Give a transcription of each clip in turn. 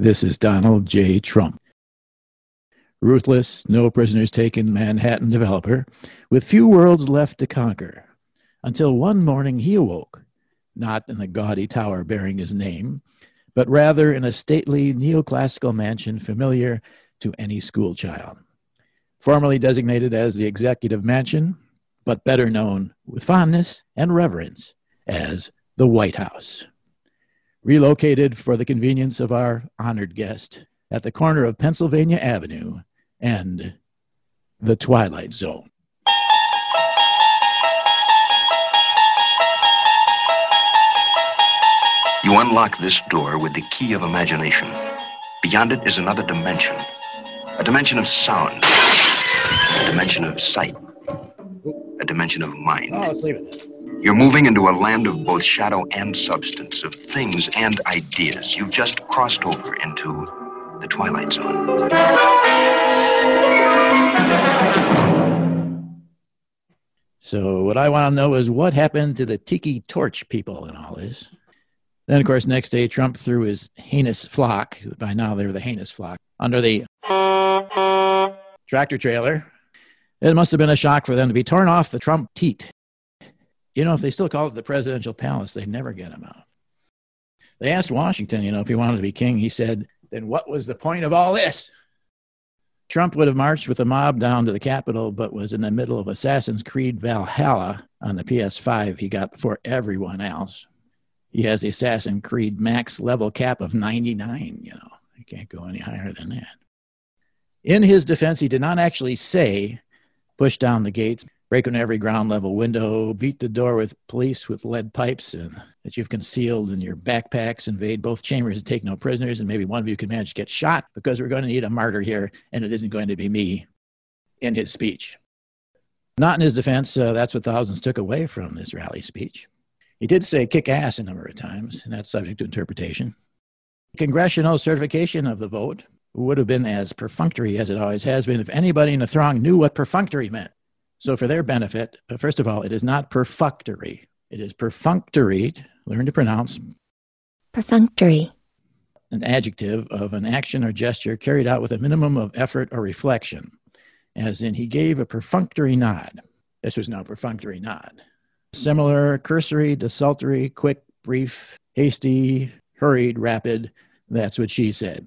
This is Donald J. Trump. Ruthless, no prisoners taken Manhattan developer with few worlds left to conquer. Until one morning he awoke, not in the gaudy tower bearing his name, but rather in a stately neoclassical mansion familiar to any schoolchild. Formerly designated as the Executive Mansion, but better known with fondness and reverence as the White House. Relocated for the convenience of our honored guest at the corner of Pennsylvania Avenue and the Twilight Zone. You unlock this door with the key of imagination. Beyond it is another dimension a dimension of sound, a dimension of sight, a dimension of mind. Oh, let's leave it. You're moving into a land of both shadow and substance, of things and ideas. You've just crossed over into the Twilight Zone. So, what I want to know is what happened to the Tiki Torch people in all this? Then, of course, next day, Trump threw his heinous flock, by now they were the heinous flock, under the tractor trailer. It must have been a shock for them to be torn off the Trump teat. You know, if they still call it the presidential palace, they'd never get him out. They asked Washington, you know, if he wanted to be king. He said, then what was the point of all this? Trump would have marched with the mob down to the Capitol, but was in the middle of Assassin's Creed Valhalla on the PS5 he got before everyone else. He has the Assassin's Creed max level cap of 99, you know. He can't go any higher than that. In his defense, he did not actually say, push down the gates, break in every ground level window, beat the door with police with lead pipes and that you've concealed in your backpacks, invade both chambers and take no prisoners, and maybe one of you can manage to get shot because we're going to need a martyr here, and it isn't going to be me in his speech. Not in his defense, uh, that's what thousands took away from this rally speech. He did say kick ass a number of times, and that's subject to interpretation. Congressional certification of the vote would have been as perfunctory as it always has been if anybody in the throng knew what perfunctory meant. So, for their benefit, uh, first of all, it is not perfunctory. It is perfunctory. Learn to pronounce. Perfunctory. An adjective of an action or gesture carried out with a minimum of effort or reflection, as in he gave a perfunctory nod. This was no perfunctory nod. Similar, cursory, desultory, quick, brief, hasty, hurried, rapid. That's what she said.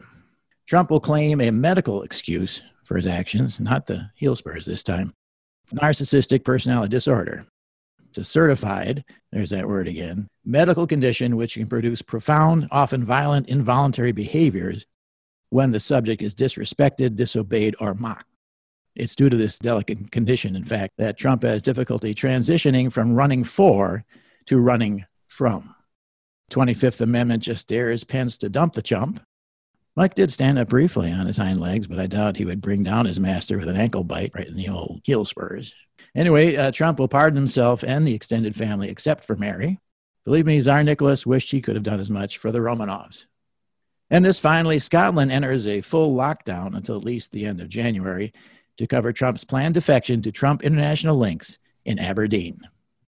Trump will claim a medical excuse for his actions, not the heel spurs this time. Narcissistic personality disorder. It's a certified, there's that word again, medical condition which can produce profound, often violent, involuntary behaviors when the subject is disrespected, disobeyed, or mocked. It's due to this delicate condition, in fact, that Trump has difficulty transitioning from running for to running from. 25th Amendment just dares Pence to dump the chump, Mike did stand up briefly on his hind legs, but I doubt he would bring down his master with an ankle bite right in the old heel spurs. Anyway, uh, Trump will pardon himself and the extended family, except for Mary. Believe me, Tsar Nicholas wished he could have done as much for the Romanovs. And this finally, Scotland enters a full lockdown until at least the end of January to cover Trump's planned defection to Trump International Links in Aberdeen.